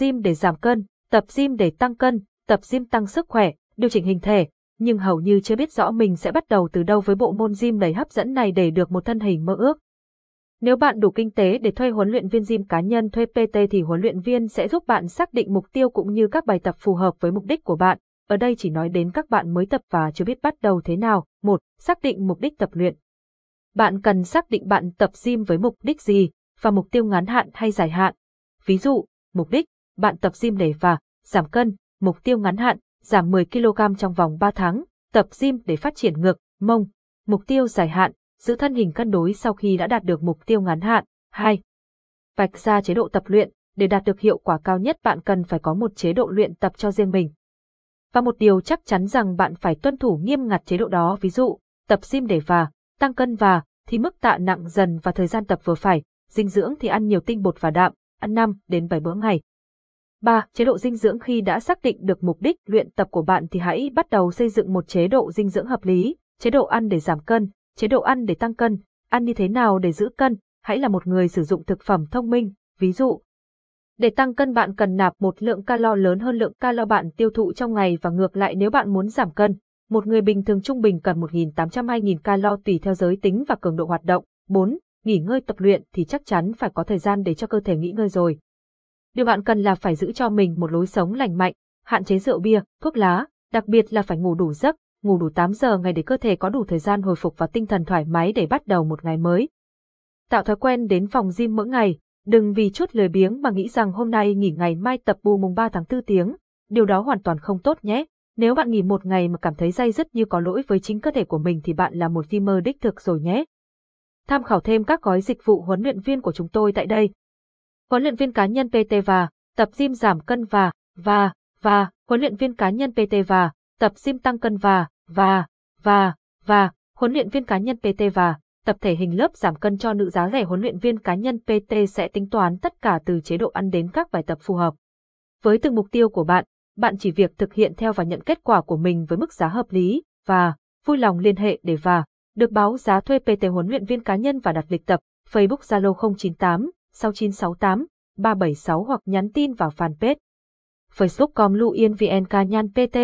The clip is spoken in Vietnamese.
gym để giảm cân, tập gym để tăng cân, tập gym tăng sức khỏe, điều chỉnh hình thể, nhưng hầu như chưa biết rõ mình sẽ bắt đầu từ đâu với bộ môn gym đầy hấp dẫn này để được một thân hình mơ ước. Nếu bạn đủ kinh tế để thuê huấn luyện viên gym cá nhân thuê PT thì huấn luyện viên sẽ giúp bạn xác định mục tiêu cũng như các bài tập phù hợp với mục đích của bạn. Ở đây chỉ nói đến các bạn mới tập và chưa biết bắt đầu thế nào. 1. Xác định mục đích tập luyện. Bạn cần xác định bạn tập gym với mục đích gì và mục tiêu ngắn hạn hay dài hạn. Ví dụ, mục đích, bạn tập gym để và giảm cân, mục tiêu ngắn hạn, giảm 10 kg trong vòng 3 tháng, tập gym để phát triển ngực, mông. Mục tiêu dài hạn, giữ thân hình cân đối sau khi đã đạt được mục tiêu ngắn hạn. 2. Vạch ra chế độ tập luyện, để đạt được hiệu quả cao nhất bạn cần phải có một chế độ luyện tập cho riêng mình. Và một điều chắc chắn rằng bạn phải tuân thủ nghiêm ngặt chế độ đó ví dụ, tập gym để và, tăng cân và, thì mức tạ nặng dần và thời gian tập vừa phải, dinh dưỡng thì ăn nhiều tinh bột và đạm, ăn 5 đến 7 bữa ngày. 3. Chế độ dinh dưỡng khi đã xác định được mục đích luyện tập của bạn thì hãy bắt đầu xây dựng một chế độ dinh dưỡng hợp lý, chế độ ăn để giảm cân, chế độ ăn để tăng cân, ăn như thế nào để giữ cân, hãy là một người sử dụng thực phẩm thông minh, ví dụ. Để tăng cân bạn cần nạp một lượng calo lớn hơn lượng calo bạn tiêu thụ trong ngày và ngược lại nếu bạn muốn giảm cân. Một người bình thường trung bình cần 1.800-2.000 calo tùy theo giới tính và cường độ hoạt động. 4. Nghỉ ngơi tập luyện thì chắc chắn phải có thời gian để cho cơ thể nghỉ ngơi rồi. Điều bạn cần là phải giữ cho mình một lối sống lành mạnh, hạn chế rượu bia, thuốc lá, đặc biệt là phải ngủ đủ giấc, ngủ đủ 8 giờ ngày để cơ thể có đủ thời gian hồi phục và tinh thần thoải mái để bắt đầu một ngày mới. Tạo thói quen đến phòng gym mỗi ngày, đừng vì chút lười biếng mà nghĩ rằng hôm nay nghỉ ngày mai tập bù mùng 3 tháng 4 tiếng, điều đó hoàn toàn không tốt nhé. Nếu bạn nghỉ một ngày mà cảm thấy day dứt như có lỗi với chính cơ thể của mình thì bạn là một gamer đích thực rồi nhé. Tham khảo thêm các gói dịch vụ huấn luyện viên của chúng tôi tại đây. Huấn luyện viên cá nhân PT và tập gym giảm cân và và và huấn luyện viên cá nhân PT và tập gym tăng cân và và, và, và, huấn luyện viên cá nhân PT và, tập thể hình lớp giảm cân cho nữ giá rẻ. Huấn luyện viên cá nhân PT sẽ tính toán tất cả từ chế độ ăn đến các bài tập phù hợp. Với từng mục tiêu của bạn, bạn chỉ việc thực hiện theo và nhận kết quả của mình với mức giá hợp lý, và, vui lòng liên hệ để và, được báo giá thuê PT huấn luyện viên cá nhân và đặt lịch tập, Facebook Zalo 098 6968 376 hoặc nhắn tin vào fanpage. Facebook.com Lu Yên Nhan PT